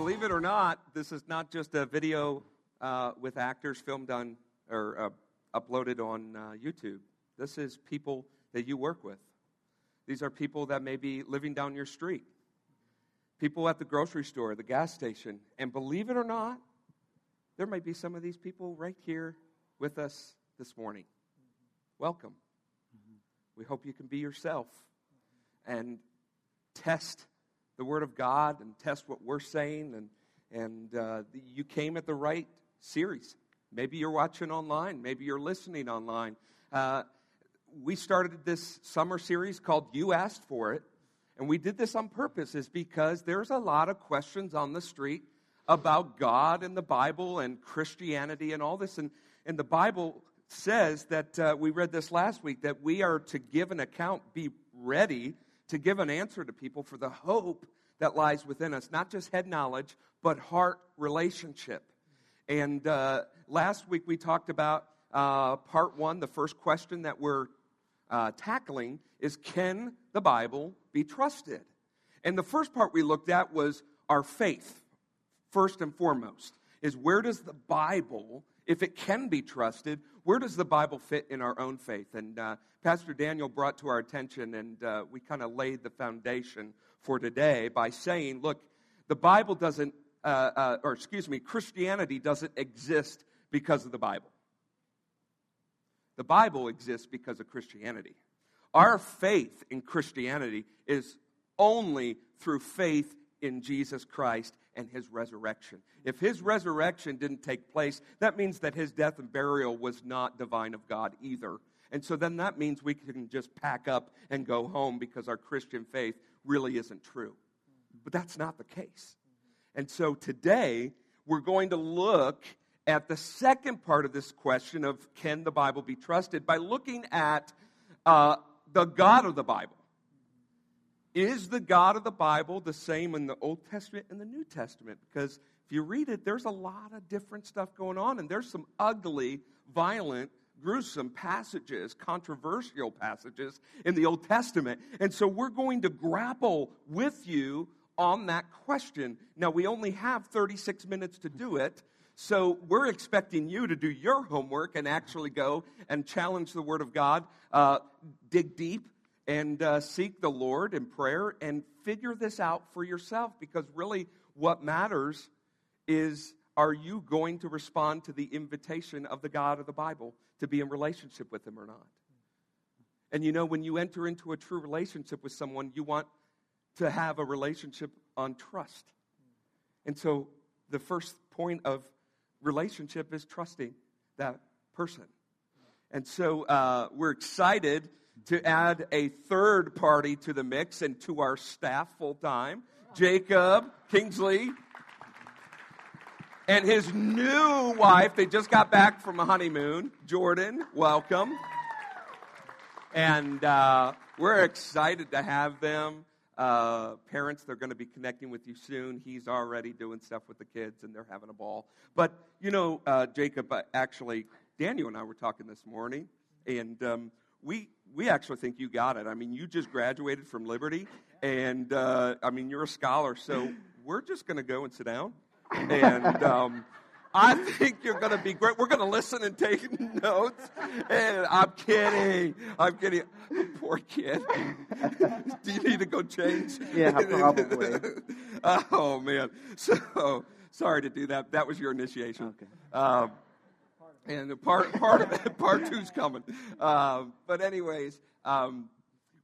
believe it or not, this is not just a video uh, with actors filmed on or uh, uploaded on uh, YouTube. This is people that you work with. These are people that may be living down your street, people at the grocery store, the gas station. And believe it or not, there may be some of these people right here with us this morning. Welcome. We hope you can be yourself and test the Word of God and test what we're saying. And, and uh, you came at the right series. Maybe you're watching online, maybe you're listening online. Uh, we started this summer series called You Asked For It. And we did this on purpose, is because there's a lot of questions on the street about God and the Bible and Christianity and all this. And, and the Bible says that uh, we read this last week that we are to give an account, be ready to give an answer to people for the hope that lies within us, not just head knowledge, but heart relationship. And uh, last week we talked about uh, part one, the first question that we're uh, tackling is can the Bible be trusted? And the first part we looked at was our faith, first and foremost, is where does the Bible, if it can be trusted, where does the Bible fit in our own faith? And uh, Pastor Daniel brought to our attention, and uh, we kind of laid the foundation for today by saying, look, the Bible doesn't, uh, uh, or excuse me, Christianity doesn't exist because of the Bible. The Bible exists because of Christianity. Our faith in Christianity is only through faith in Jesus Christ and his resurrection. If his resurrection didn't take place, that means that his death and burial was not divine of God either. And so then that means we can just pack up and go home because our Christian faith really isn't true. But that's not the case. And so today, we're going to look at the second part of this question of can the Bible be trusted by looking at uh, the God of the Bible. Is the God of the Bible the same in the Old Testament and the New Testament? Because if you read it, there's a lot of different stuff going on, and there's some ugly, violent gruesome passages, controversial passages in the Old Testament. And so we're going to grapple with you on that question. Now, we only have 36 minutes to do it. So we're expecting you to do your homework and actually go and challenge the Word of God, uh, dig deep, and uh, seek the Lord in prayer and figure this out for yourself because really what matters is are you going to respond to the invitation of the God of the Bible to be in relationship with Him or not? And you know, when you enter into a true relationship with someone, you want to have a relationship on trust. And so the first point of relationship is trusting that person. And so uh, we're excited to add a third party to the mix and to our staff full time Jacob Kingsley and his new wife. They just got back from a honeymoon. Jordan, welcome. And uh, we're excited to have them. Uh, parents, they're going to be connecting with you soon. He's already doing stuff with the kids, and they're having a ball. But, you know, uh, Jacob, uh, actually, Daniel and I were talking this morning, and um, we, we actually think you got it. I mean, you just graduated from Liberty, and, uh, I mean, you're a scholar, so we're just going to go and sit down and um, I think you're going to be great. We're going to listen and take notes. And I'm kidding. I'm kidding. Poor kid. Do you need to go change? Yeah, probably. oh man. So sorry to do that. That was your initiation. Okay. Um, and part part of it, part two's coming. Um, but anyways, um,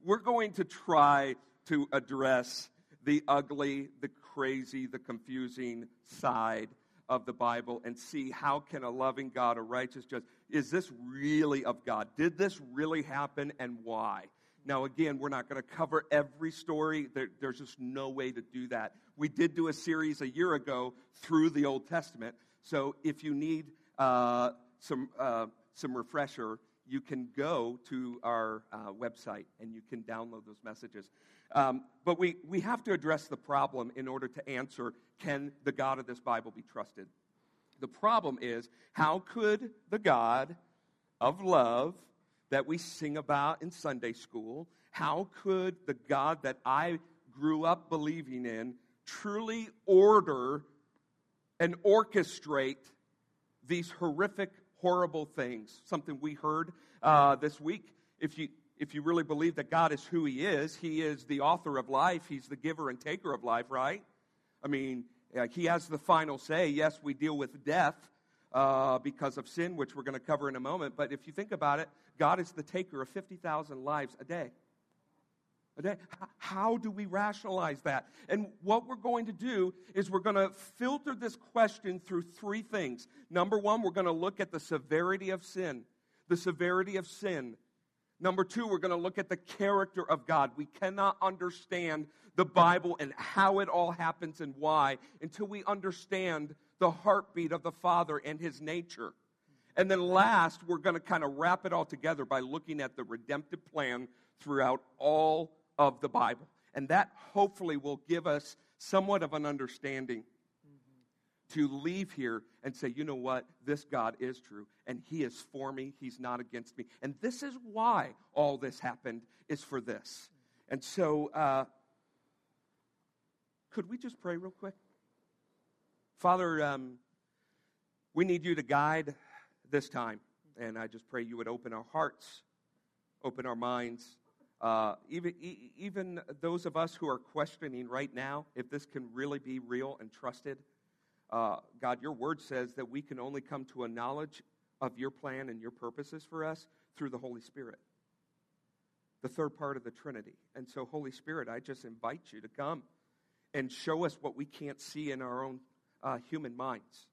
we're going to try to address the ugly, the crazy, the confusing side of the Bible and see how can a loving God, a righteous judge, is this really of God? Did this really happen and why? Now, again, we're not going to cover every story. There, there's just no way to do that. We did do a series a year ago through the Old Testament. So if you need uh, some, uh, some refresher, you can go to our uh, website and you can download those messages. Um, but we, we have to address the problem in order to answer can the God of this Bible be trusted? The problem is how could the God of love that we sing about in Sunday school, how could the God that I grew up believing in truly order and orchestrate these horrific, horrible things. Something we heard uh, this week. If you if you really believe that God is who He is, He is the author of life. He's the giver and taker of life, right? I mean, He has the final say. Yes, we deal with death uh, because of sin, which we're going to cover in a moment. But if you think about it, God is the taker of 50,000 lives a day. How do we rationalize that? And what we're going to do is we're going to filter this question through three things. Number one, we're going to look at the severity of sin. The severity of sin. Number two, we're going to look at the character of God. We cannot understand the Bible and how it all happens and why until we understand the heartbeat of the Father and his nature. And then last, we're going to kind of wrap it all together by looking at the redemptive plan throughout all of the Bible. And that hopefully will give us somewhat of an understanding to leave here and say, you know what? This God is true, and He is for me. He's not against me. And this is why all this happened, is for this. And so, uh, could we just pray real quick? Father, um, we need you to guide this time. And I just pray you would open our hearts, open our minds. Uh, even, even those of us who are questioning right now if this can really be real and trusted. Uh, God, your word says that we can only come to a knowledge of your plan and your purposes for us through the Holy Spirit, the third part of the Trinity. And so, Holy Spirit, I just invite you to come and show us what we can't see in our own uh, human minds.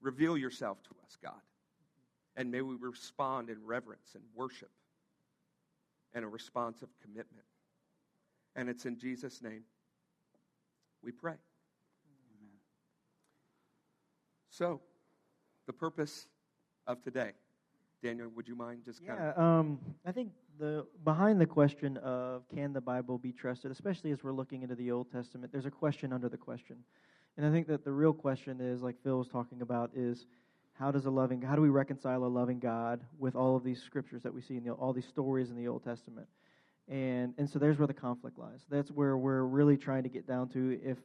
Reveal yourself to us, God. And may we respond in reverence and worship and a response of commitment. And it's in Jesus' name we pray. Amen. So, the purpose of today. Daniel, would you mind just kind yeah, of? Um, I think the behind the question of can the Bible be trusted, especially as we're looking into the Old Testament, there's a question under the question, and I think that the real question is, like Phil was talking about, is how does a loving, how do we reconcile a loving God with all of these scriptures that we see in the, all these stories in the Old Testament, and and so there's where the conflict lies. That's where we're really trying to get down to if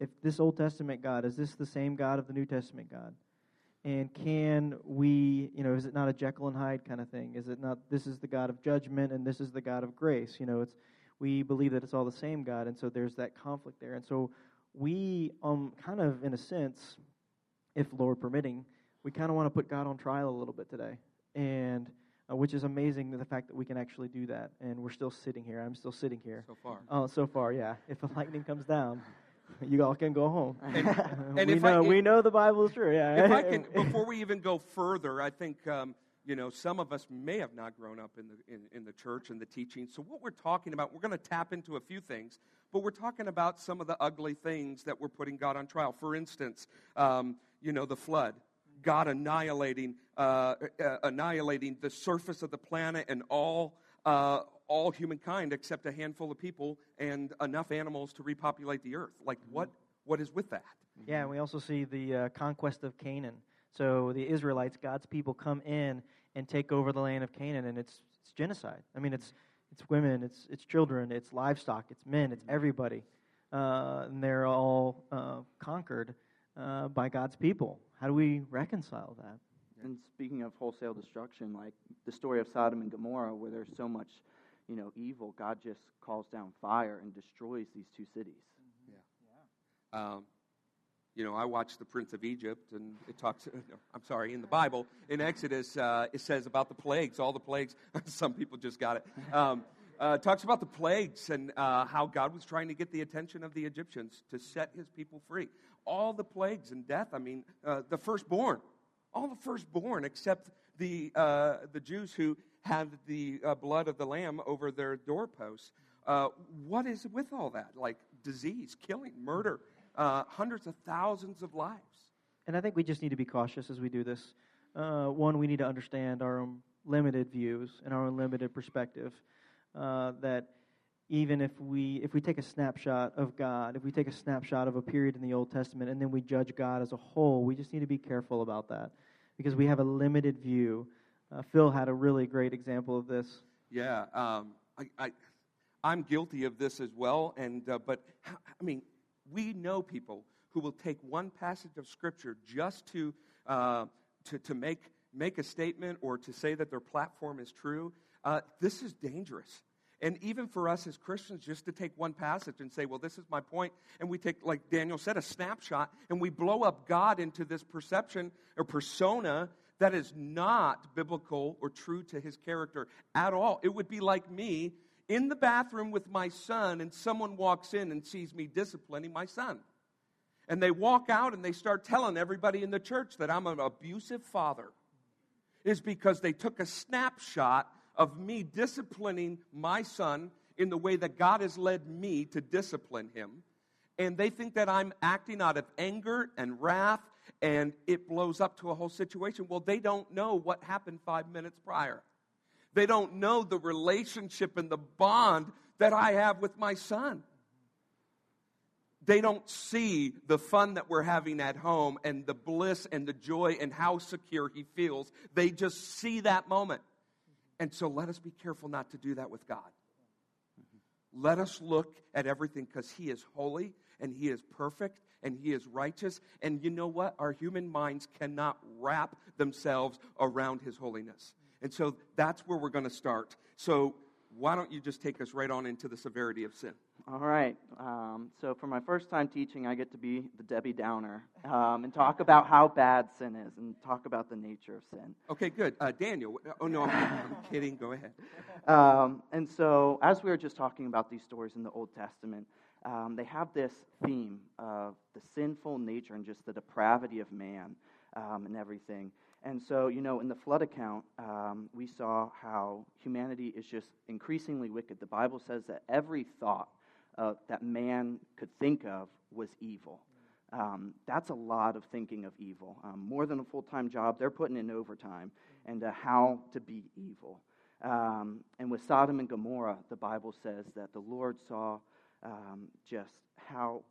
if this Old Testament God, is this the same God of the New Testament God? And can we, you know, is it not a Jekyll and Hyde kind of thing? Is it not, this is the God of judgment and this is the God of grace? You know, it's, we believe that it's all the same God, and so there's that conflict there. And so we, um, kind of, in a sense, if Lord permitting, we kind of want to put God on trial a little bit today. And, uh, which is amazing the fact that we can actually do that. And we're still sitting here. I'm still sitting here. So far. Oh, so far, yeah. If the lightning comes down. you all can go home. And, and we, know, I, we know the Bible is true. Yeah. If I can, before we even go further, I think um, you know some of us may have not grown up in the in, in the church and the teaching. So what we're talking about, we're going to tap into a few things, but we're talking about some of the ugly things that we're putting God on trial. For instance, um, you know the flood. God annihilating, uh, uh, annihilating the surface of the planet and all uh, all humankind except a handful of people and enough animals to repopulate the earth. Like, what, what is with that? Yeah, and we also see the uh, conquest of Canaan. So the Israelites, God's people, come in and take over the land of Canaan, and it's, it's genocide. I mean, it's, it's women, it's, it's children, it's livestock, it's men, it's everybody. Uh, and they're all uh, conquered uh, by God's people. How do we reconcile that? And speaking of wholesale destruction, like the story of Sodom and Gomorrah, where there's so much you know, evil, God just calls down fire and destroys these two cities. Yeah. yeah. Um, you know, I watched The Prince of Egypt, and it talks, I'm sorry, in the Bible, in Exodus, uh, it says about the plagues, all the plagues. Some people just got it. Um, uh, talks about the plagues and uh, how God was trying to get the attention of the Egyptians to set his people free. All the plagues and death, I mean, uh, the firstborn, all the firstborn except the, uh, the Jews who had the uh, blood of the lamb over their doorposts. Uh, what is with all that? Like disease, killing, murder, uh, hundreds of thousands of lives. And I think we just need to be cautious as we do this. Uh, one, we need to understand our own limited views and our own limited perspective. That even if we if we take a snapshot of God, if we take a snapshot of a period in the Old Testament, and then we judge God as a whole, we just need to be careful about that because we have a limited view uh, Phil had a really great example of this. Yeah, um, I, I, am guilty of this as well. And uh, but I mean, we know people who will take one passage of Scripture just to, uh, to, to make, make a statement or to say that their platform is true. Uh, this is dangerous. And even for us as Christians, just to take one passage and say, well, this is my point, and we take, like Daniel said, a snapshot, and we blow up God into this perception or persona that is not biblical or true to his character at all. It would be like me in the bathroom with my son, and someone walks in and sees me disciplining my son. And they walk out and they start telling everybody in the church that I'm an abusive father. Is because they took a snapshot of me disciplining my son in the way that God has led me to discipline him. And they think that I'm acting out of anger and wrath, and it blows up to a whole situation. Well, they don't know what happened five minutes prior. They don't know the relationship and the bond that I have with my son. They don't see the fun that we're having at home and the bliss and the joy and how secure he feels. They just see that moment. And so let us be careful not to do that with God. Let us look at everything because He is holy and He is perfect and He is righteous. And you know what? Our human minds cannot wrap themselves around His holiness. And so that's where we're going to start. So why don't you just take us right on into the severity of sin? All right. Um, so, for my first time teaching, I get to be the Debbie Downer um, and talk about how bad sin is and talk about the nature of sin. Okay, good. Uh, Daniel, oh no, I'm, I'm kidding. Go ahead. Um, and so, as we were just talking about these stories in the Old Testament, um, they have this theme of the sinful nature and just the depravity of man um, and everything. And so, you know, in the flood account, um, we saw how humanity is just increasingly wicked. The Bible says that every thought uh, that man could think of was evil. Um, that's a lot of thinking of evil. Um, more than a full time job, they're putting in overtime and uh, how to be evil. Um, and with Sodom and Gomorrah, the Bible says that the Lord saw um, just how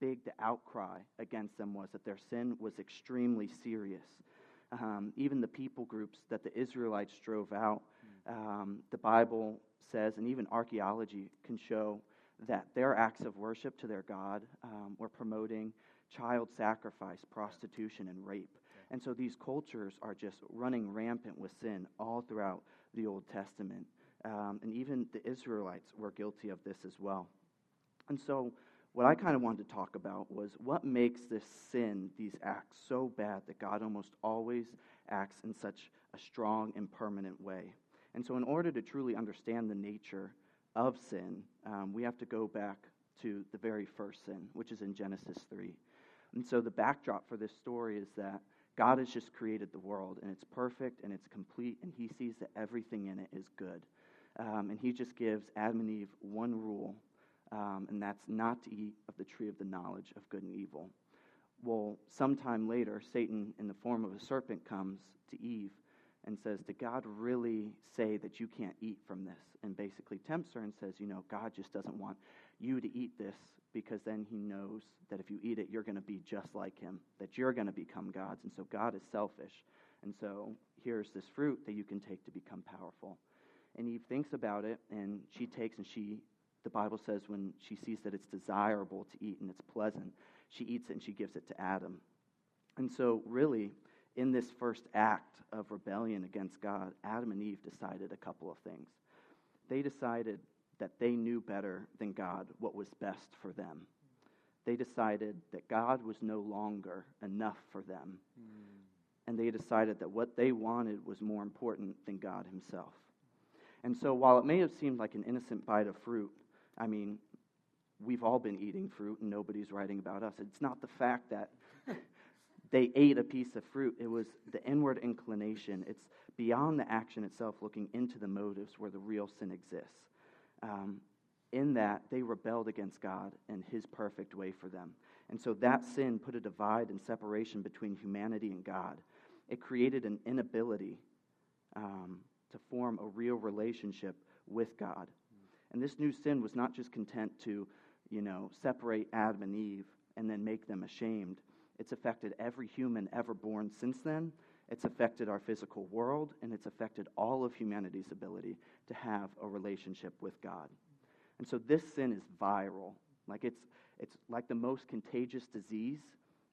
big the outcry against them was, that their sin was extremely serious. Um, even the people groups that the Israelites drove out, um, the Bible says, and even archaeology can show that their acts of worship to their God um, were promoting child sacrifice, prostitution, and rape. And so these cultures are just running rampant with sin all throughout the Old Testament. Um, and even the Israelites were guilty of this as well. And so, what I kind of wanted to talk about was what makes this sin, these acts, so bad that God almost always acts in such a strong and permanent way. And so, in order to truly understand the nature of sin, um, we have to go back to the very first sin, which is in Genesis 3. And so the backdrop for this story is that God has just created the world, and it's perfect and it's complete, and He sees that everything in it is good. Um, and He just gives Adam and Eve one rule, um, and that's not to eat of the tree of the knowledge of good and evil. Well, sometime later, Satan, in the form of a serpent, comes to Eve and says, Did God really say that you can't eat from this? And basically tempts her and says, You know, God just doesn't want you to eat this because then he knows that if you eat it, you're going to be just like him, that you're going to become gods. And so God is selfish. And so here's this fruit that you can take to become powerful. And Eve thinks about it and she takes and she, the Bible says, when she sees that it's desirable to eat and it's pleasant, she eats it and she gives it to Adam. And so, really, in this first act of rebellion against God, Adam and Eve decided a couple of things. They decided that they knew better than God what was best for them. They decided that God was no longer enough for them. Mm. And they decided that what they wanted was more important than God Himself. And so, while it may have seemed like an innocent bite of fruit, I mean, we've all been eating fruit and nobody's writing about us. It's not the fact that they ate a piece of fruit. It was the inward inclination. It's beyond the action itself, looking into the motives where the real sin exists. Um, in that, they rebelled against God and His perfect way for them. And so that sin put a divide and separation between humanity and God. It created an inability um, to form a real relationship with God. And this new sin was not just content to, you know, separate Adam and Eve and then make them ashamed. It's affected every human ever born since then. It's affected our physical world, and it's affected all of humanity's ability to have a relationship with God. And so this sin is viral. Like it's, it's like the most contagious disease.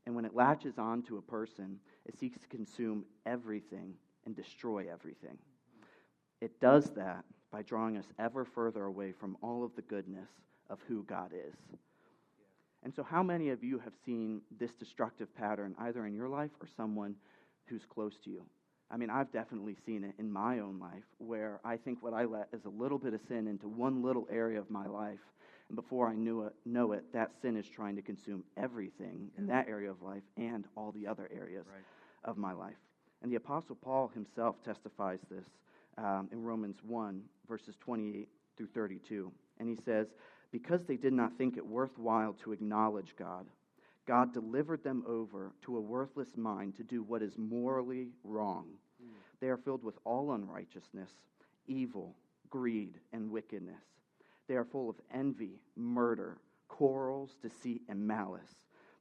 And when it latches onto a person, it seeks to consume everything and destroy everything. It does that by drawing us ever further away from all of the goodness of who God is. And so, how many of you have seen this destructive pattern either in your life or someone who's close to you? I mean, I've definitely seen it in my own life where I think what I let is a little bit of sin into one little area of my life. And before I knew it, know it, that sin is trying to consume everything in that area of life and all the other areas Right. of my life. And the Apostle Paul himself testifies this um, in Romans 1, verses 28 through 32. And he says, Because they did not think it worthwhile to acknowledge God, God delivered them over to a worthless mind to do what is morally wrong. Hmm. They are filled with all unrighteousness, evil, greed, and wickedness. They are full of envy, murder, quarrels, deceit, and malice.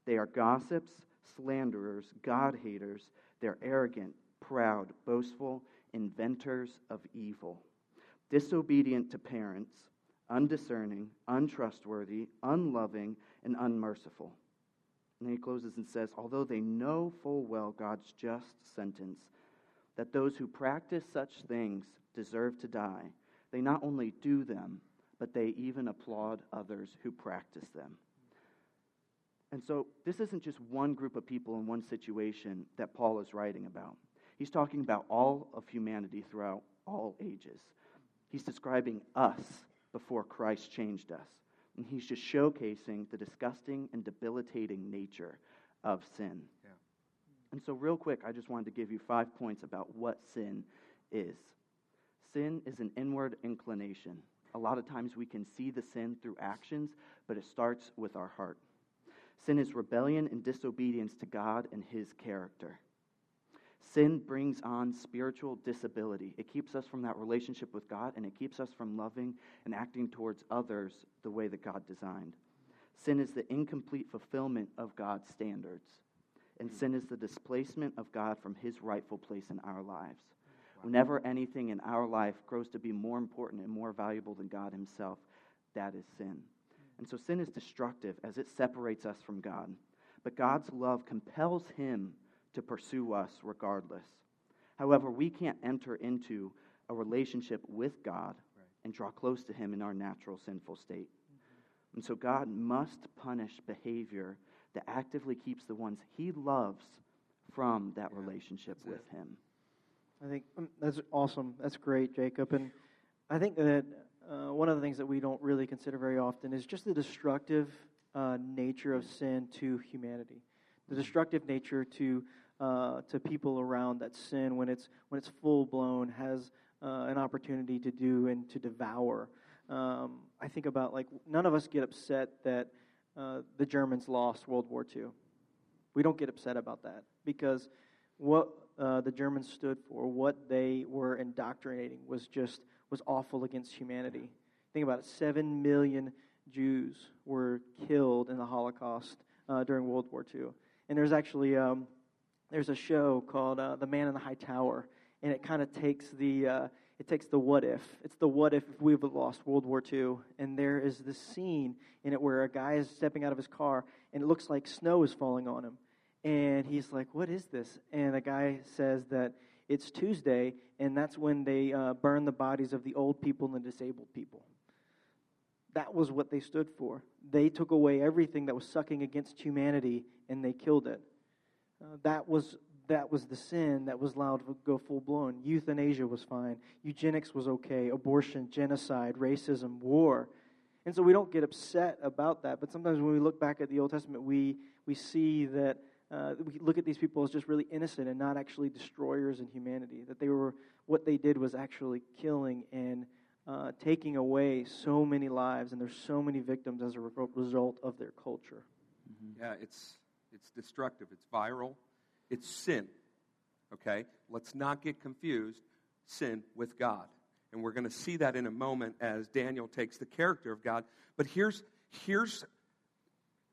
They are gossips, slanderers, God haters. They're arrogant, proud, boastful, inventors of evil, disobedient to parents, undiscerning, untrustworthy, unloving, and unmerciful. And then he closes and says, Although they know full well God's just sentence, that those who practice such things deserve to die, they not only do them, but they even applaud others who practice them. And so, this isn't just one group of people in one situation that Paul is writing about. He's talking about all of humanity throughout all ages. He's describing us before Christ changed us. And he's just showcasing the disgusting and debilitating nature of sin. Yeah. And so, real quick, I just wanted to give you five points about what sin is. Sin is an inward inclination. A lot of times we can see the sin through actions, but it starts with our heart. Sin is rebellion and disobedience to God and his character. Sin brings on spiritual disability. It keeps us from that relationship with God, and it keeps us from loving and acting towards others the way that God designed. Sin is the incomplete fulfillment of God's standards, and sin is the displacement of God from his rightful place in our lives. Whenever anything in our life grows to be more important and more valuable than God himself, that is sin. And so sin is destructive as it separates us from God. But God's love compels him to pursue us regardless. However, we can't enter into a relationship with God and draw close to him in our natural sinful state. And so God must punish behavior that actively keeps the ones he loves from that Yeah, relationship that's with him. I think um, that's awesome. That's great, Jacob. And I think that uh, one of the things that we don't really consider very often is just the destructive uh, nature of sin to humanity, the destructive nature to uh, to people around that sin when it's when it's full blown has uh, an opportunity to do and to devour. Um, I think about like none of us get upset that uh, the Germans lost World War II. We don't get upset about that because what uh, the Germans stood for, what they were indoctrinating, was just was awful against humanity. Think about it: seven million Jews were killed in the Holocaust uh, during World War II. And there's actually um, there's a show called uh, The Man in the High Tower, and it kind of takes the uh, it takes the what if. It's the what if if we would have lost World War II. And there is this scene in it where a guy is stepping out of his car, and it looks like snow is falling on him. And he's like, What is this? And the guy says that it's Tuesday, and that's when they uh, burn the bodies of the old people and the disabled people. That was what they stood for. They took away everything that was sucking against humanity, and they killed it. Uh, that was that was the sin that was allowed to go full blown. Euthanasia was fine. Eugenics was okay. Abortion, genocide, racism, war. And so we don't get upset about that. But sometimes when we look back at the Old Testament, we, we see that uh, we look at these people as just really innocent and not actually destroyers in humanity. That they were, what they did was actually killing and uh, taking away so many lives, and there's so many victims as a result of their culture. Yeah, it's it's destructive. It's viral. It's sin. Okay? Let's not get confused sin with God. And we're going to see that in a moment as Daniel takes the character of God. But here's here's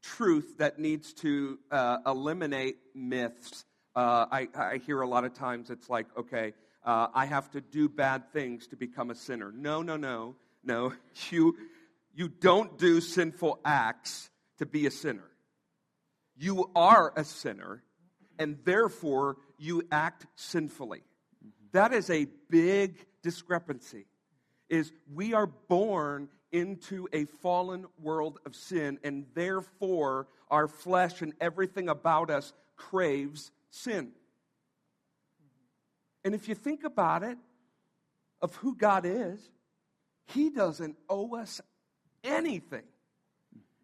truth that needs to uh, eliminate myths. Uh, I, I hear a lot of times it's like, okay, uh, I have to do bad things to become a sinner. No, no, no, no. You you don't do sinful acts to be a sinner. You are a sinner, and therefore you act sinfully. That is a big discrepancy. Is we are born into a fallen world of sin, and therefore our flesh and everything about us craves sin. And if you think about it, of who God is, He doesn't owe us anything.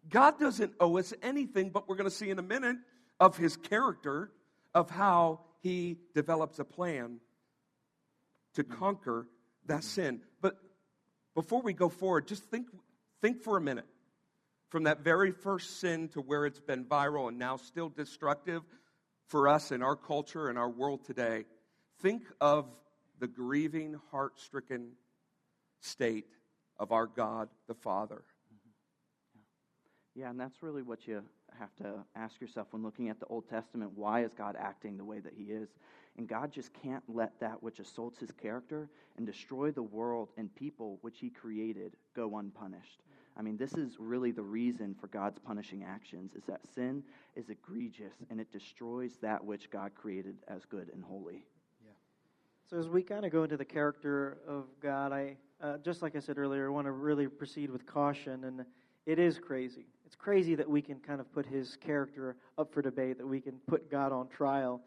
God doesn't owe us anything, but we're going to see in a minute of His character, of how He develops a plan to conquer that sin. But before we go forward, just think, think for a minute. From that very first sin to where it's been viral and now still destructive for us in our culture and our world today, think of the grieving, heart stricken state of our God the Father. Yeah, and that's really what you have to ask yourself when looking at the Old Testament. Why is God acting the way that He is? And God just can't let that which assaults His character and destroy the world and people which He created go unpunished. I mean, this is really the reason for God's punishing actions is that sin is egregious and it destroys that which God created as good and holy. Yeah. So as we kind of go into the character of God, I uh, just like I said earlier, I want to really proceed with caution, and it is crazy. It's crazy that we can kind of put His character up for debate, that we can put God on trial.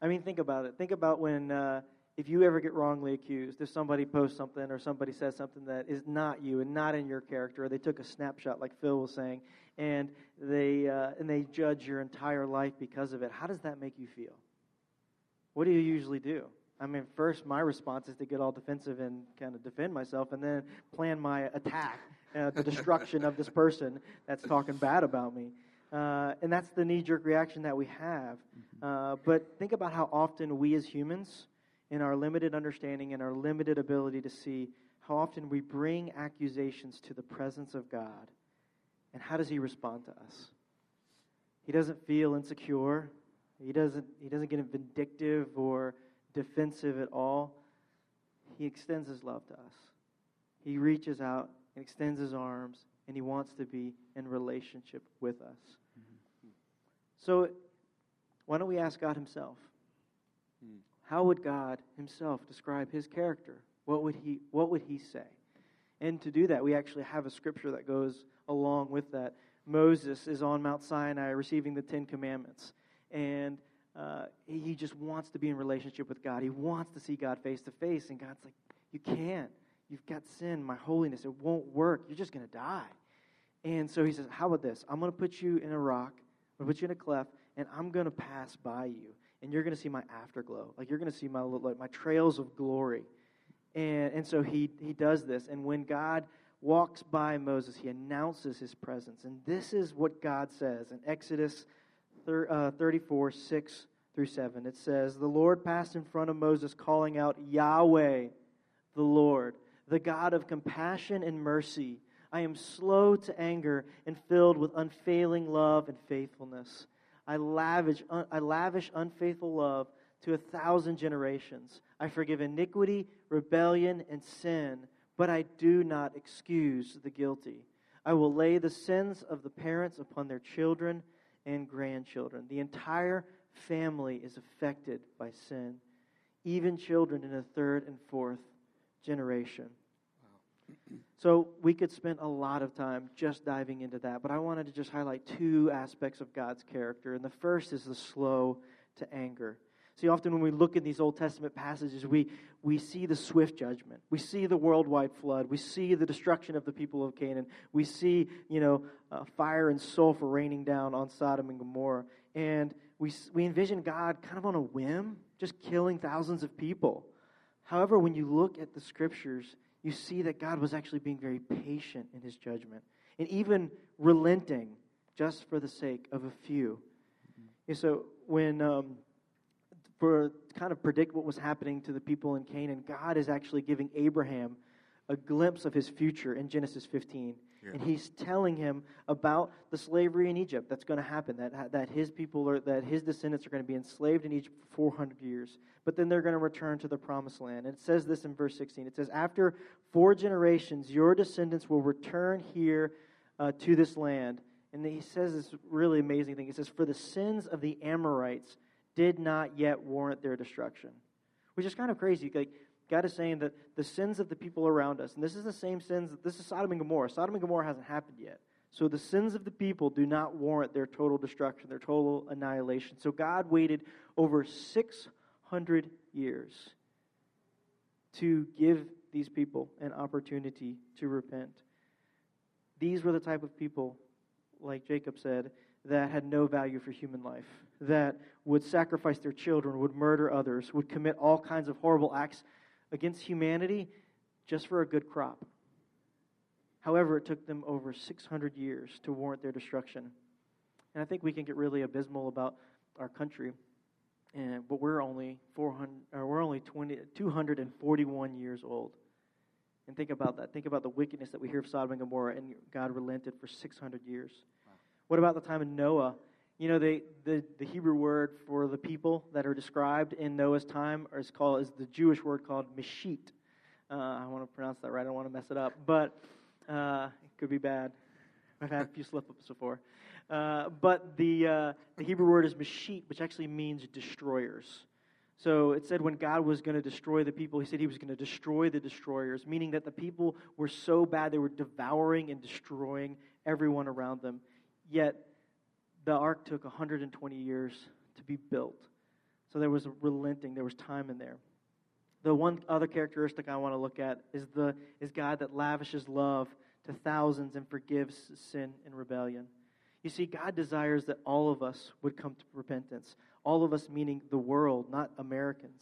I mean, think about it. Think about when uh, if you ever get wrongly accused, if somebody posts something or somebody says something that is not you and not in your character, or they took a snapshot, like Phil was saying, and they uh, and they judge your entire life because of it. How does that make you feel? What do you usually do? I mean, first, my response is to get all defensive and kind of defend myself, and then plan my attack, uh, the destruction of this person that's talking bad about me. Uh, and that's the knee jerk reaction that we have. Uh, but think about how often we as humans, in our limited understanding and our limited ability to see, how often we bring accusations to the presence of God. And how does He respond to us? He doesn't feel insecure. He doesn't, he doesn't get vindictive or defensive at all. He extends his love to us. He reaches out and extends his arms, and he wants to be in relationship with us. Mm-hmm. So, why don't we ask God himself? Mm. How would God himself describe his character? What would he, what would he say? And to do that, we actually have a scripture that goes along with that. Moses is on Mount Sinai receiving the Ten Commandments. And uh, he just wants to be in relationship with God. He wants to see God face to face. And God's like, You can't. You've got sin, my holiness. It won't work. You're just going to die. And so he says, How about this? I'm going to put you in a rock, I'm going to put you in a cleft, and I'm going to pass by you. And you're going to see my afterglow. Like, you're going to see my, like, my trails of glory. And, and so he, he does this. And when God walks by Moses, he announces his presence. And this is what God says in Exodus uh, 34, 6 through 7. It says, The Lord passed in front of Moses, calling out, Yahweh, the Lord, the God of compassion and mercy. I am slow to anger and filled with unfailing love and faithfulness. I lavish, un, I lavish unfaithful love to a thousand generations. I forgive iniquity, rebellion, and sin, but I do not excuse the guilty. I will lay the sins of the parents upon their children and grandchildren. The entire family is affected by sin, even children in the third and fourth generation. So we could spend a lot of time just diving into that, but I wanted to just highlight two aspects of God's character. And the first is the slow to anger. See, often when we look at these Old Testament passages, we, we see the swift judgment. We see the worldwide flood. We see the destruction of the people of Canaan. We see, you know, uh, fire and sulfur raining down on Sodom and Gomorrah. And we, we envision God kind of on a whim, just killing thousands of people. However, when you look at the scriptures, you see that God was actually being very patient in his judgment and even relenting just for the sake of a few. And so when. Um, for kind of predict what was happening to the people in Canaan, God is actually giving Abraham a glimpse of his future in Genesis 15. And he's telling him about the slavery in Egypt that's going to happen, that, that his people are, that his descendants are going to be enslaved in Egypt for 400 years. But then they're going to return to the promised land. And it says this in verse 16. It says, After four generations, your descendants will return here uh, to this land. And he says this really amazing thing. He says, For the sins of the Amorites did not yet warrant their destruction. Which is kind of crazy. Like, God is saying that the sins of the people around us, and this is the same sins, that this is Sodom and Gomorrah. Sodom and Gomorrah hasn't happened yet. So the sins of the people do not warrant their total destruction, their total annihilation. So God waited over 600 years to give these people an opportunity to repent. These were the type of people, like Jacob said, that had no value for human life, that would sacrifice their children, would murder others, would commit all kinds of horrible acts against humanity just for a good crop. However, it took them over 600 years to warrant their destruction. And I think we can get really abysmal about our country, and, but we're only 400, or we're only 20, 241 years old. And think about that. Think about the wickedness that we hear of Sodom and Gomorrah, and God relented for 600 years. Wow. What about the time of Noah? You know, they, the, the Hebrew word for the people that are described in Noah's time is called is the Jewish word called mishit. Uh, I want to pronounce that right. I don't want to mess it up, but uh, it could be bad. I've had a few slip ups before. Uh, but the, uh, the Hebrew word is mishit, which actually means destroyers. So it said when God was going to destroy the people, he said he was going to destroy the destroyers, meaning that the people were so bad they were devouring and destroying everyone around them. Yet the ark took 120 years to be built. So there was relenting, there was time in there. The one other characteristic I want to look at is the is God that lavishes love to thousands and forgives sin and rebellion. You see, God desires that all of us would come to repentance. All of us, meaning the world, not Americans.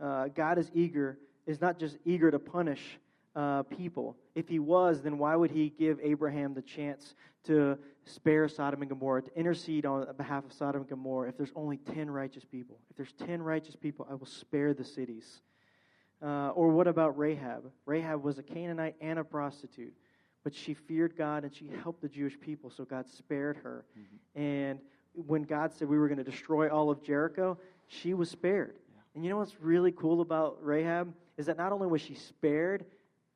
Uh, God is eager, is not just eager to punish uh, people. If he was, then why would he give Abraham the chance to spare Sodom and Gomorrah, to intercede on behalf of Sodom and Gomorrah if there's only 10 righteous people? If there's 10 righteous people, I will spare the cities. Uh, or what about Rahab? Rahab was a Canaanite and a prostitute, but she feared God and she helped the Jewish people, so God spared her. Mm-hmm. And when God said we were going to destroy all of Jericho, she was spared. Yeah. And you know what's really cool about Rahab? Is that not only was she spared,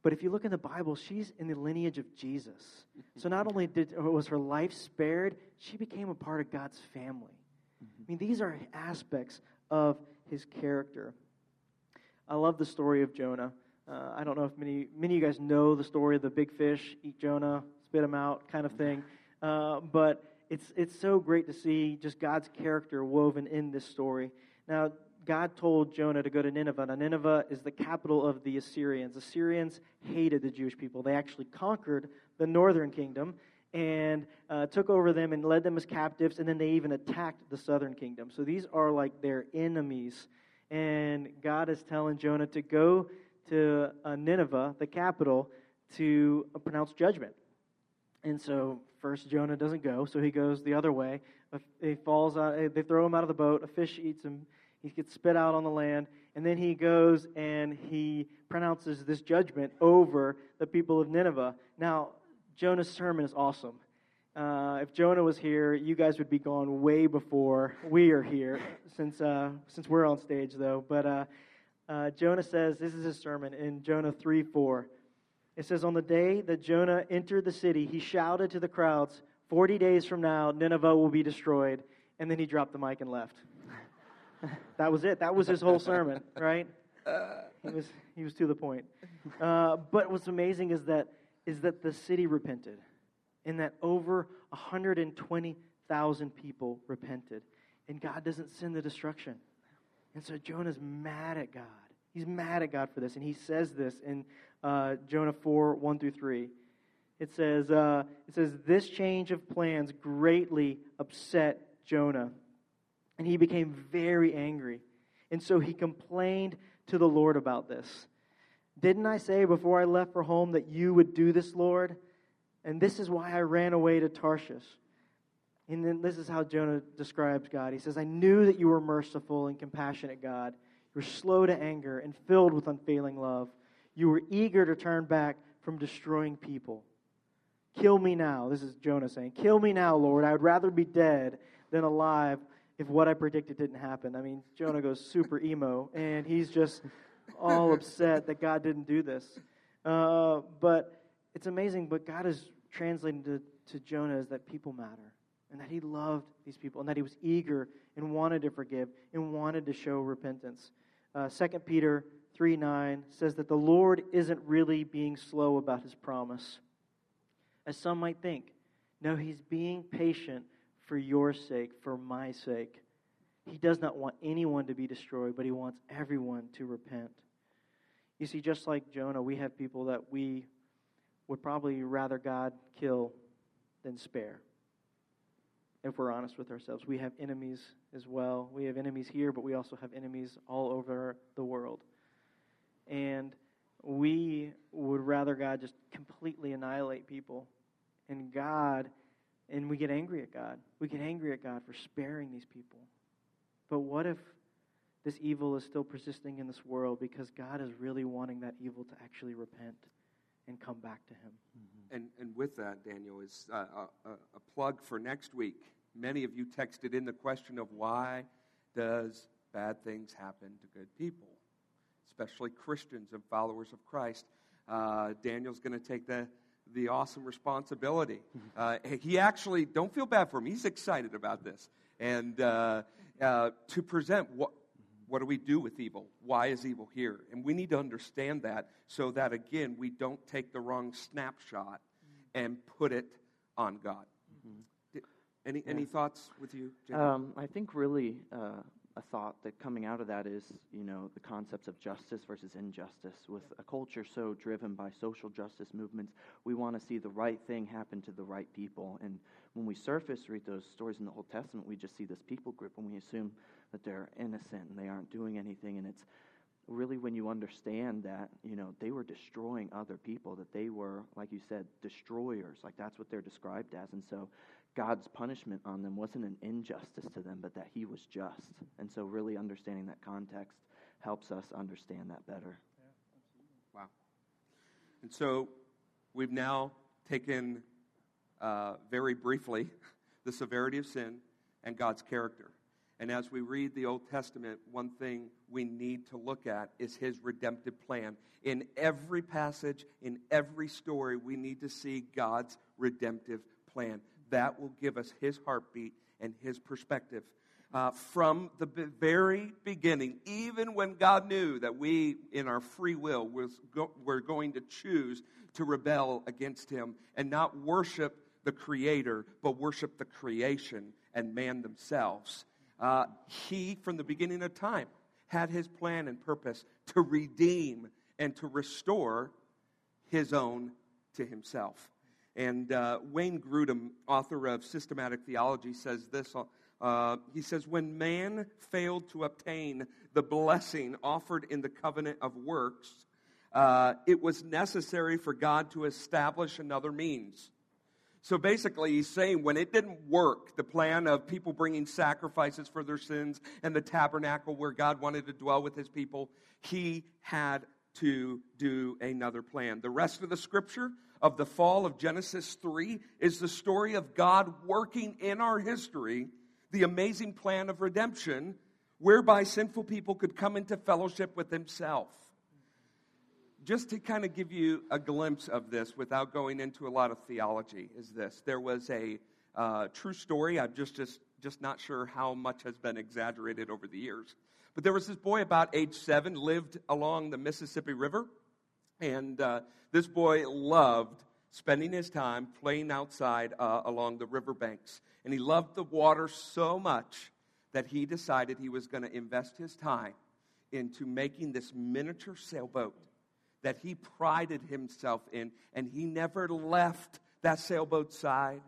but if you look in the Bible, she's in the lineage of Jesus. So not only did, was her life spared, she became a part of God's family. I mean, these are aspects of his character. I love the story of Jonah. Uh, I don't know if many, many of you guys know the story of the big fish, eat Jonah, spit him out kind of thing. Uh, but it's, it's so great to see just God's character woven in this story. Now, God told Jonah to go to Nineveh. Now, Nineveh is the capital of the Assyrians. Assyrians hated the Jewish people. They actually conquered the northern kingdom and uh, took over them and led them as captives, and then they even attacked the southern kingdom. So these are like their enemies. And God is telling Jonah to go to uh, Nineveh, the capital, to uh, pronounce judgment. And so, first, Jonah doesn't go, so he goes the other way. He falls out, they throw him out of the boat, a fish eats him he gets spit out on the land, and then he goes and he pronounces this judgment over the people of Nineveh. Now, Jonah's sermon is awesome. Uh, if Jonah was here, you guys would be gone way before we are here, since uh, since we're on stage though. But uh, uh Jonah says this is his sermon in Jonah three four. It says, "On the day that Jonah entered the city, he shouted to the crowds, 40 days from now, Nineveh will be destroyed." And then he dropped the mic and left. That was it. That was his whole sermon, right? He was, he was to the point. Uh, but what's amazing is that, is that the city repented, and that over 120,000 people repented. And God doesn't send the destruction. And so Jonah's mad at God. He's mad at God for this. And he says this in uh, Jonah 4 1 through 3. It says, uh, it says, This change of plans greatly upset Jonah and he became very angry. And so he complained to the Lord about this. Didn't I say before I left for home that you would do this, Lord? And this is why I ran away to Tarshish. And then this is how Jonah describes God. He says, I knew that you were merciful and compassionate, God. You were slow to anger and filled with unfailing love. You were eager to turn back from destroying people. Kill me now. This is Jonah saying, Kill me now, Lord. I would rather be dead than alive if what I predicted didn't happen. I mean, Jonah goes super emo, and he's just all upset that God didn't do this. Uh, but it's amazing, but God is translating to, to Jonah is that people matter, and that he loved these people, and that he was eager and wanted to forgive and wanted to show repentance. Uh, 2 Peter 3 9 says that the Lord isn't really being slow about his promise, as some might think. No, he's being patient for your sake, for my sake. He does not want anyone to be destroyed, but he wants everyone to repent. You see, just like Jonah, we have people that we would probably rather God kill than spare. If we're honest with ourselves, we have enemies as well. We have enemies here, but we also have enemies all over the world. And we would rather God just completely annihilate people. And God, and we get angry at God. We get angry at God for sparing these people. But what if this evil is still persisting in this world because God is really wanting that evil to actually repent and come back to Him? And, and with that, Daniel, is uh, a, a plug for next week. Many of you texted in the question of why does bad things happen to good people? especially Christians and followers of Christ. Uh, Daniel's going to take the, the awesome responsibility. Uh, he actually, don't feel bad for him, he's excited about this. And uh, uh, to present what, what do we do with evil? Why is evil here? And we need to understand that so that, again, we don't take the wrong snapshot and put it on God. Mm-hmm. Any, yeah. any thoughts with you? Um, I think really uh, a thought that coming out of that is, you know, the concepts of justice versus injustice. With a culture so driven by social justice movements, we want to see the right thing happen to the right people. And when we surface read those stories in the Old Testament, we just see this people group and we assume that they're innocent and they aren't doing anything. And it's really when you understand that, you know, they were destroying other people, that they were, like you said, destroyers. Like that's what they're described as. And so God's punishment on them wasn't an injustice to them, but that He was just. And so, really understanding that context helps us understand that better. Yeah, wow. And so, we've now taken uh, very briefly the severity of sin and God's character. And as we read the Old Testament, one thing we need to look at is his redemptive plan. In every passage, in every story, we need to see God's redemptive plan that will give us his heartbeat and his perspective. Uh, from the very beginning, even when God knew that we, in our free will, was go- were going to choose to rebel against him and not worship the Creator, but worship the creation and man themselves. Uh, he, from the beginning of time, had his plan and purpose to redeem and to restore his own to himself. And uh, Wayne Grudem, author of Systematic Theology, says this. Uh, he says, When man failed to obtain the blessing offered in the covenant of works, uh, it was necessary for God to establish another means. So basically, he's saying when it didn't work, the plan of people bringing sacrifices for their sins and the tabernacle where God wanted to dwell with his people, he had to do another plan. The rest of the scripture of the fall of Genesis 3 is the story of God working in our history the amazing plan of redemption whereby sinful people could come into fellowship with Himself. Just to kind of give you a glimpse of this without going into a lot of theology, is this. There was a uh, true story. I'm just, just, just not sure how much has been exaggerated over the years. But there was this boy about age seven, lived along the Mississippi River and uh, this boy loved spending his time playing outside uh, along the riverbanks. And he loved the water so much that he decided he was going to invest his time into making this miniature sailboat that he prided himself in. And he never left that sailboat side.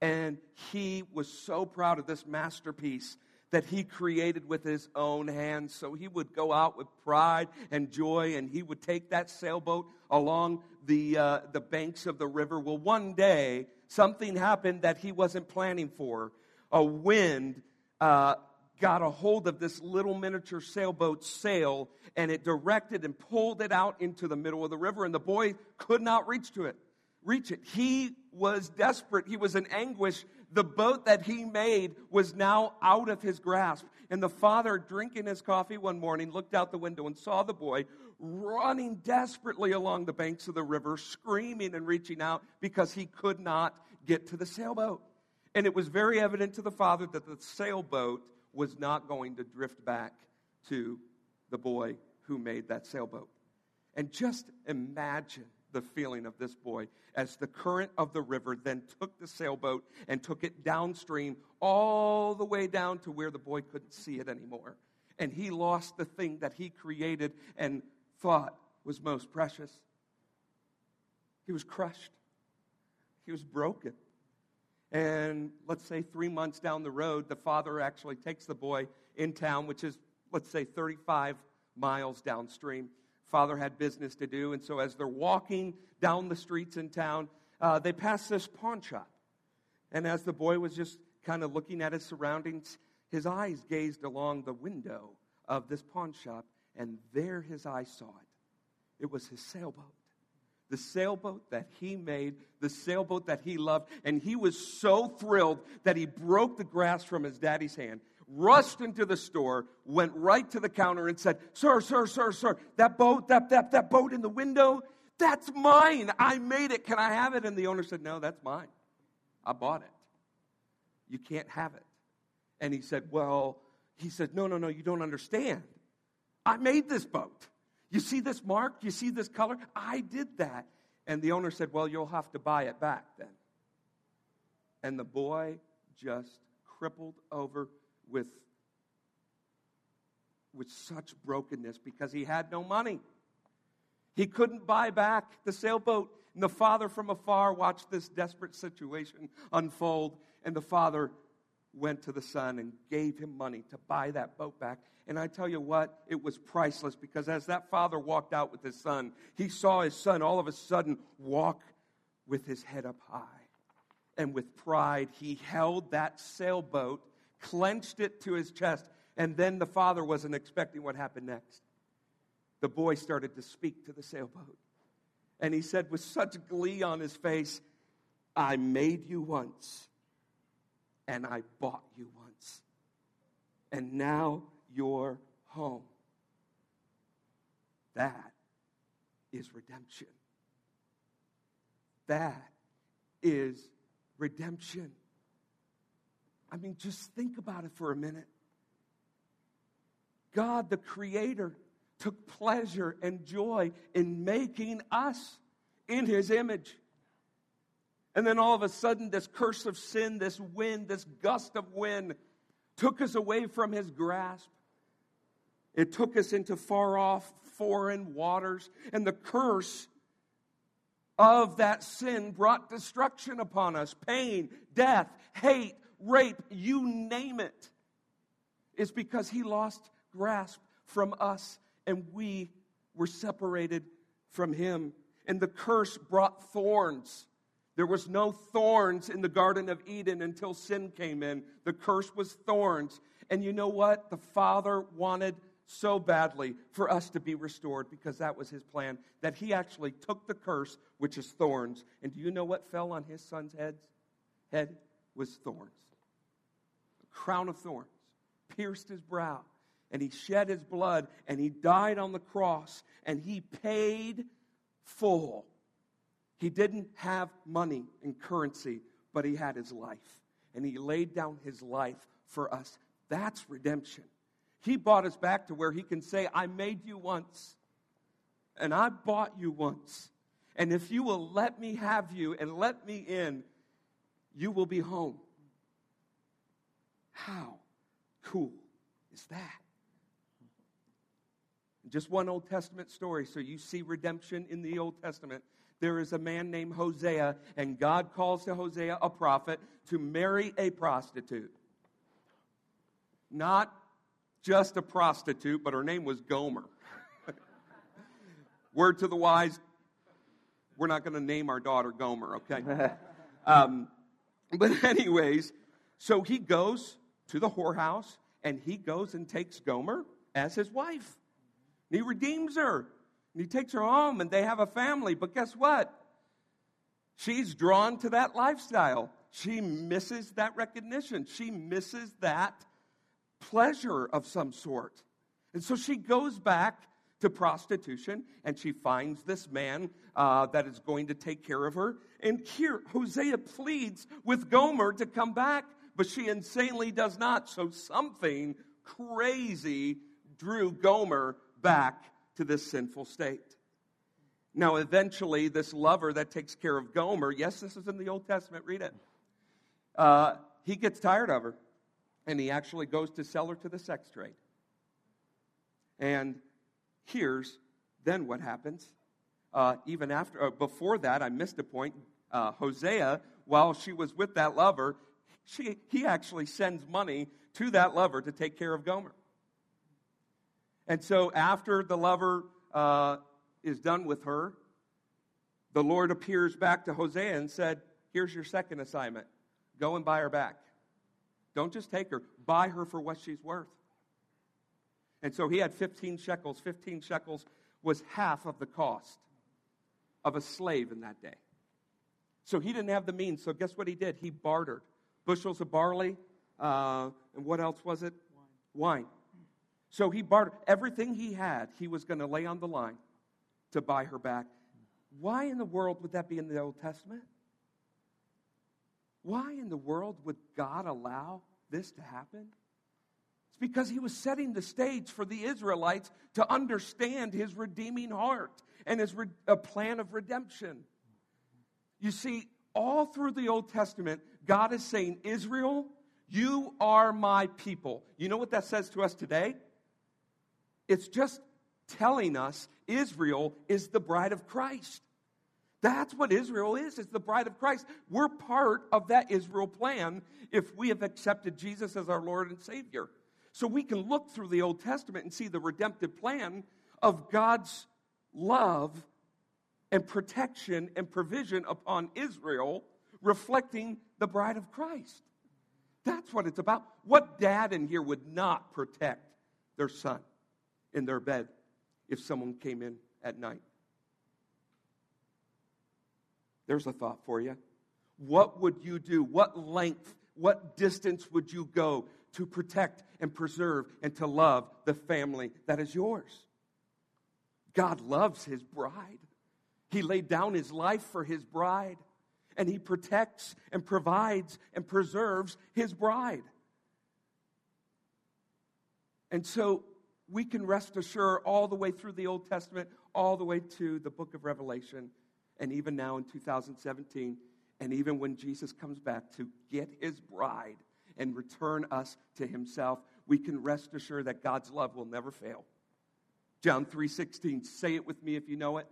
And he was so proud of this masterpiece that he created with his own hands. So he would go out with pride and joy, and he would take that sailboat along the, uh, the banks of the river. Well, one day, something happened that he wasn't planning for. A wind uh, got a hold of this little miniature sailboat sail, and it directed and pulled it out into the middle of the river, and the boy could not reach to it reach it. He was desperate. He was in anguish. The boat that he made was now out of his grasp. And the father, drinking his coffee one morning, looked out the window and saw the boy running desperately along the banks of the river, screaming and reaching out because he could not get to the sailboat. And it was very evident to the father that the sailboat was not going to drift back to the boy who made that sailboat. And just imagine the feeling of this boy as the current of the river then took the sailboat and took it downstream all the way down to where the boy couldn't see it anymore. And he lost the thing that he created and thought was most precious. He was crushed, he was broken. And let's say three months down the road, the father actually takes the boy in town, which is, let's say, 35 miles downstream. Father had business to do, and so as they're walking down the streets in town, uh, they pass this pawn shop. And as the boy was just kind of looking at his surroundings, his eyes gazed along the window of this pawn shop, and there his eyes saw it. It was his sailboat the sailboat that he made, the sailboat that he loved. And he was so thrilled that he broke the grass from his daddy's hand, rushed into the store, went right to the counter and said, Sir, sir, sir, sir, that boat, that, that, that boat in the window, that's mine. I made it. Can I have it? And the owner said, No, that's mine. I bought it. You can't have it. And he said, Well, he said, No, no, no, you don't understand. I made this boat. You see this mark? You see this color? I did that. And the owner said, Well, you'll have to buy it back then. And the boy just crippled over with, with such brokenness because he had no money. He couldn't buy back the sailboat. And the father from afar watched this desperate situation unfold. And the father went to the son and gave him money to buy that boat back. And I tell you what, it was priceless because as that father walked out with his son, he saw his son all of a sudden walk with his head up high. And with pride, he held that sailboat, clenched it to his chest, and then the father wasn't expecting what happened next. The boy started to speak to the sailboat. And he said, with such glee on his face, I made you once, and I bought you once. And now you're home. That is redemption. That is redemption. I mean, just think about it for a minute. God, the Creator, took pleasure and joy in making us in His image. And then all of a sudden, this curse of sin, this wind, this gust of wind, took us away from His grasp. It took us into far off foreign waters, and the curse of that sin brought destruction upon us pain, death, hate, rape, you name it. It's because he lost grasp from us and we were separated from him. And the curse brought thorns. There was no thorns in the Garden of Eden until sin came in. The curse was thorns. And you know what? The Father wanted so badly for us to be restored because that was his plan, that he actually took the curse, which is thorns. And do you know what fell on his son's head? Head was thorns. A crown of thorns pierced his brow, and he shed his blood, and he died on the cross, and he paid full. He didn't have money and currency, but he had his life, and he laid down his life for us. That's redemption. He brought us back to where He can say, I made you once, and I bought you once. And if you will let me have you and let me in, you will be home. How cool is that? Just one Old Testament story. So you see redemption in the Old Testament. There is a man named Hosea, and God calls to Hosea, a prophet, to marry a prostitute. Not just a prostitute, but her name was Gomer. Word to the wise, we're not going to name our daughter Gomer, okay? um, but, anyways, so he goes to the whorehouse and he goes and takes Gomer as his wife. And he redeems her. And he takes her home and they have a family. But guess what? She's drawn to that lifestyle. She misses that recognition. She misses that pleasure of some sort. And so she goes back to prostitution and she finds this man uh, that is going to take care of her. And here, Hosea pleads with Gomer to come back, but she insanely does not. So something crazy drew Gomer back to this sinful state. Now, eventually, this lover that takes care of Gomer, yes, this is in the Old Testament, read it. Uh, he gets tired of her, and he actually goes to sell her to the sex trade. And here's then what happens. Uh, even after, uh, before that, I missed a point. Uh, Hosea, while she was with that lover, she, he actually sends money to that lover to take care of Gomer. And so after the lover uh, is done with her, the Lord appears back to Hosea and said, Here's your second assignment go and buy her back. Don't just take her, buy her for what she's worth. And so he had 15 shekels. 15 shekels was half of the cost of a slave in that day. So he didn't have the means. So guess what he did? He bartered bushels of barley. Uh, and what else was it? Wine. Wine. So he bartered everything he had, he was going to lay on the line to buy her back. Why in the world would that be in the Old Testament? Why in the world would God allow this to happen? It's because he was setting the stage for the Israelites to understand his redeeming heart and his re- plan of redemption. You see, all through the Old Testament, God is saying, Israel, you are my people. You know what that says to us today? It's just telling us Israel is the bride of Christ. That's what Israel is. It's the bride of Christ. We're part of that Israel plan if we have accepted Jesus as our Lord and Savior. So we can look through the Old Testament and see the redemptive plan of God's love and protection and provision upon Israel, reflecting the bride of Christ. That's what it's about. What dad in here would not protect their son in their bed if someone came in at night? There's a thought for you. What would you do? What length, what distance would you go to protect and preserve and to love the family that is yours. God loves his bride. He laid down his life for his bride, and he protects and provides and preserves his bride. And so we can rest assured all the way through the Old Testament, all the way to the book of Revelation, and even now in 2017, and even when Jesus comes back to get his bride and return us to himself, we can rest assured that God's love will never fail. John 3:16, say it with me if you know it.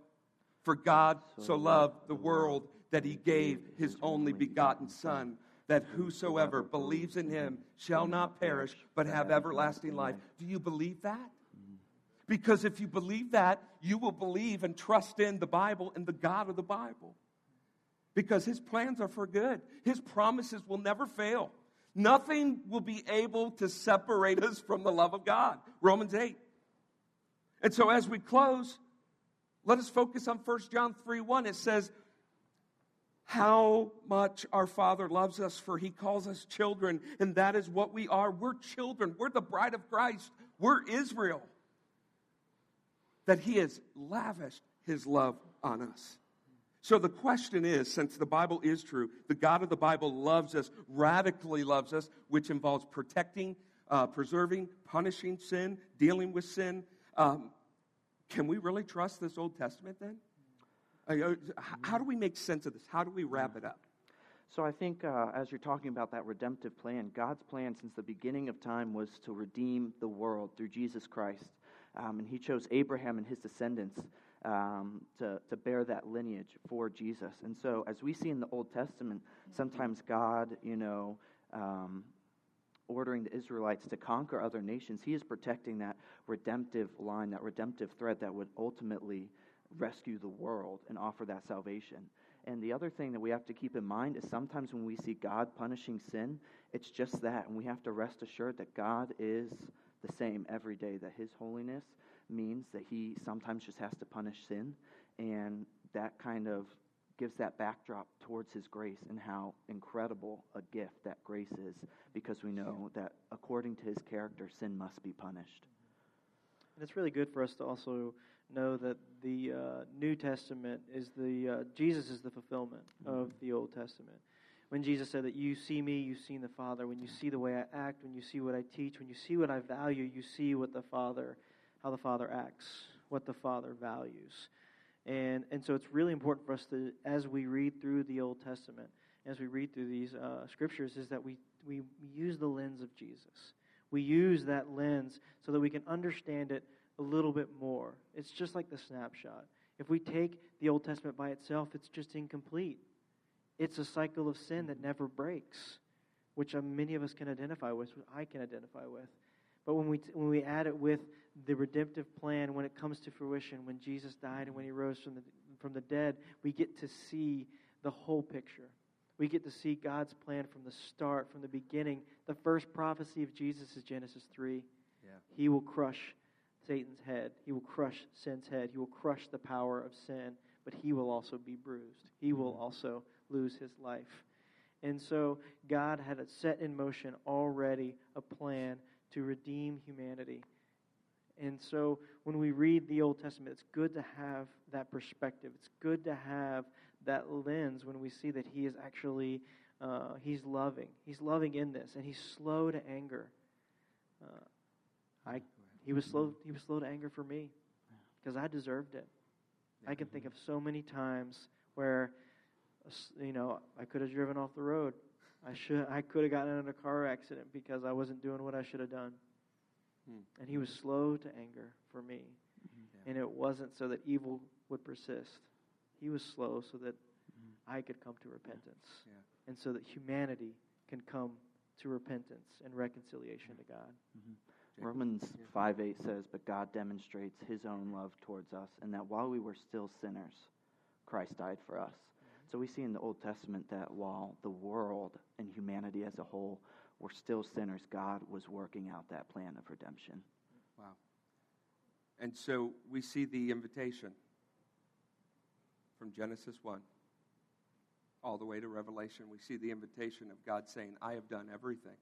For God so loved the world that he gave his only begotten son that whosoever believes in him shall not perish but have everlasting life. Do you believe that? Because if you believe that, you will believe and trust in the Bible and the God of the Bible. Because his plans are for good. His promises will never fail. Nothing will be able to separate us from the love of God. Romans 8. And so as we close, let us focus on 1 John 3 1. It says, How much our Father loves us, for he calls us children, and that is what we are. We're children. We're the bride of Christ. We're Israel. That he has lavished his love on us. So the question is since the Bible is true, the God of the Bible loves us, radically loves us, which involves protecting, uh, preserving, punishing sin, dealing with sin. Um, can we really trust this Old Testament then? Uh, how do we make sense of this? How do we wrap it up? So I think uh, as you're talking about that redemptive plan, God's plan since the beginning of time was to redeem the world through Jesus Christ. Um, and he chose Abraham and his descendants um, to, to bear that lineage for Jesus. And so, as we see in the Old Testament, sometimes God, you know, um, ordering the Israelites to conquer other nations, He is protecting that redemptive line, that redemptive thread that would ultimately rescue the world and offer that salvation. And the other thing that we have to keep in mind is sometimes when we see God punishing sin, it's just that. And we have to rest assured that God is the same every day, that His holiness means that he sometimes just has to punish sin, and that kind of gives that backdrop towards his grace and how incredible a gift that grace is because we know that according to his character, sin must be punished. And it's really good for us to also know that the uh, New Testament is the, uh, Jesus is the fulfillment of the Old Testament. When Jesus said that you see me, you've seen the Father. When you see the way I act, when you see what I teach, when you see what I value, you see what the Father, how the Father acts, what the Father values. And, and so it's really important for us to, as we read through the Old Testament, as we read through these uh, scriptures, is that we, we use the lens of Jesus. We use that lens so that we can understand it a little bit more. It's just like the snapshot. If we take the Old Testament by itself, it's just incomplete. It's a cycle of sin that never breaks, which uh, many of us can identify with, I can identify with. But when we, when we add it with the redemptive plan, when it comes to fruition, when Jesus died and when he rose from the, from the dead, we get to see the whole picture. We get to see God's plan from the start, from the beginning. The first prophecy of Jesus is Genesis 3. Yeah. He will crush Satan's head. He will crush sin's head. He will crush the power of sin, but he will also be bruised. He will also lose his life. And so God had set in motion already a plan to redeem humanity. And so when we read the Old Testament, it's good to have that perspective. It's good to have that lens when we see that He is actually uh, He's loving. He's loving in this, and He's slow to anger. Uh, I He was slow. He was slow to anger for me because I deserved it. I can think of so many times where, you know, I could have driven off the road. I should. I could have gotten in a car accident because I wasn't doing what I should have done. Hmm. And he was slow to anger for me. Yeah. And it wasn't so that evil would persist. He was slow so that mm-hmm. I could come to repentance. Yeah. And so that humanity can come to repentance and reconciliation to God. Jacob? Romans Yeah. 5 8 says, But God demonstrates his own love towards us, and that while we were still sinners, Christ died for us. Mm-hmm. So we see in the Old Testament that while the world and humanity as a whole were still sinners, God was working out that plan of redemption. Wow. And so we see the invitation from Genesis 1 all the way to Revelation. We see the invitation of God saying, I have done everything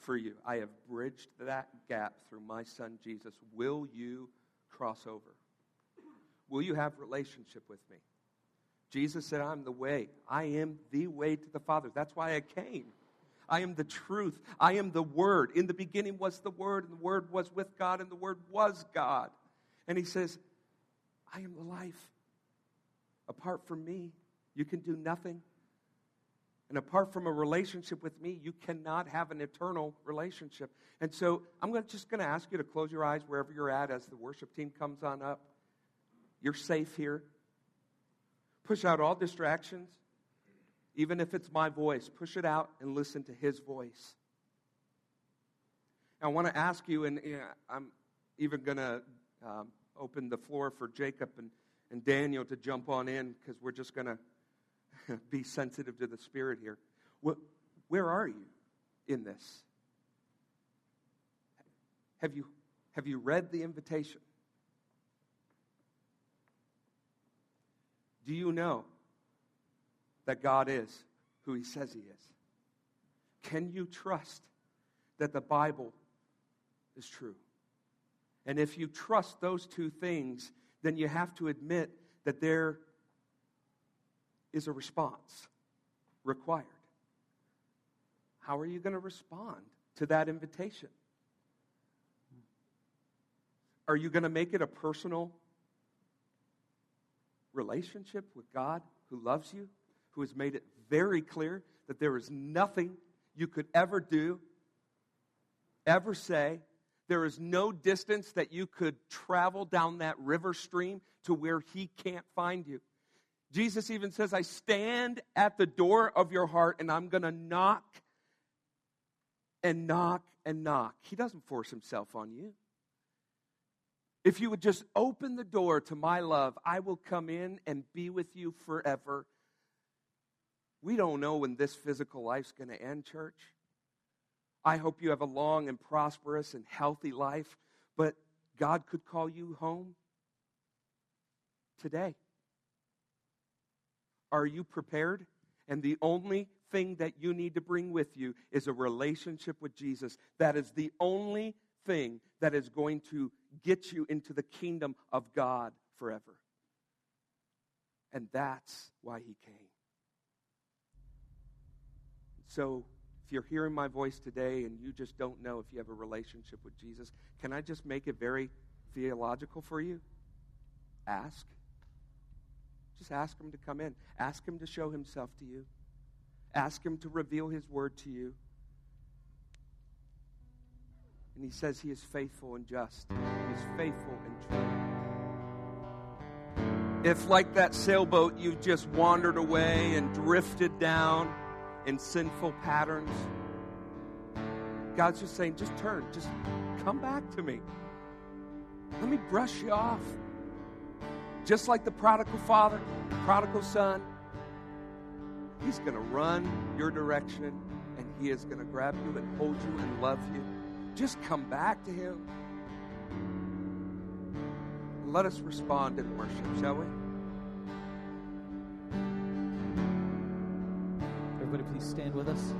for you. I have bridged that gap through my son Jesus. Will you cross over? Will you have relationship with me? Jesus said, I'm the way. I am the way to the Father. That's why I came. I am the truth. I am the Word. In the beginning was the Word, and the Word was with God, and the Word was God. And He says, I am the life. Apart from me, you can do nothing. And apart from a relationship with me, you cannot have an eternal relationship. And so I'm gonna, just going to ask you to close your eyes wherever you're at as the worship team comes on up. You're safe here. Push out all distractions, even if it's my voice. Push it out and listen to his voice. I want to ask you, and you know, I'm even going to um, open the floor for Jacob and, and Daniel to jump on in because we're just going to be sensitive to the Spirit here. Where are you in this? Have you, have you read the invitation? Do you know that God is who He says He is? Can you trust that the Bible is true? And if you trust those two things, then you have to admit that there is a response required. How are you going to respond to that invitation? Are you going to make it a personal relationship with God who loves you, who has made it very clear that there is nothing you could ever do, ever say. There is no distance that you could travel down that river stream to where He can't find you. Jesus even says, I stand at the door of your heart and I'm going to knock and knock and knock. He doesn't force Himself on you. If you would just open the door to my love, I will come in and be with you forever. We don't know when this physical life's going to end, church. I hope you have a long and prosperous and healthy life, but God could call you home today. Are you prepared? And the only thing that you need to bring with you is a relationship with Jesus. That is the only thing that is going to get you into the kingdom of God forever. And that's why he came. So, if you're hearing my voice today and you just don't know if you have a relationship with Jesus, can I just make it very theological for you? Ask. Just ask him to come in. Ask him to show himself to you. Ask him to reveal his word to you. And he says he is faithful and just. He is faithful and true. If, like that sailboat, you've just wandered away and drifted down in sinful patterns, God's just saying, just turn, just come back to me. Let me brush you off. Just like the prodigal father, the prodigal son, he's going to run your direction and he is going to grab you and hold you and love you. Just come back to him. Let us respond in worship, shall we? Everybody, please stand with us.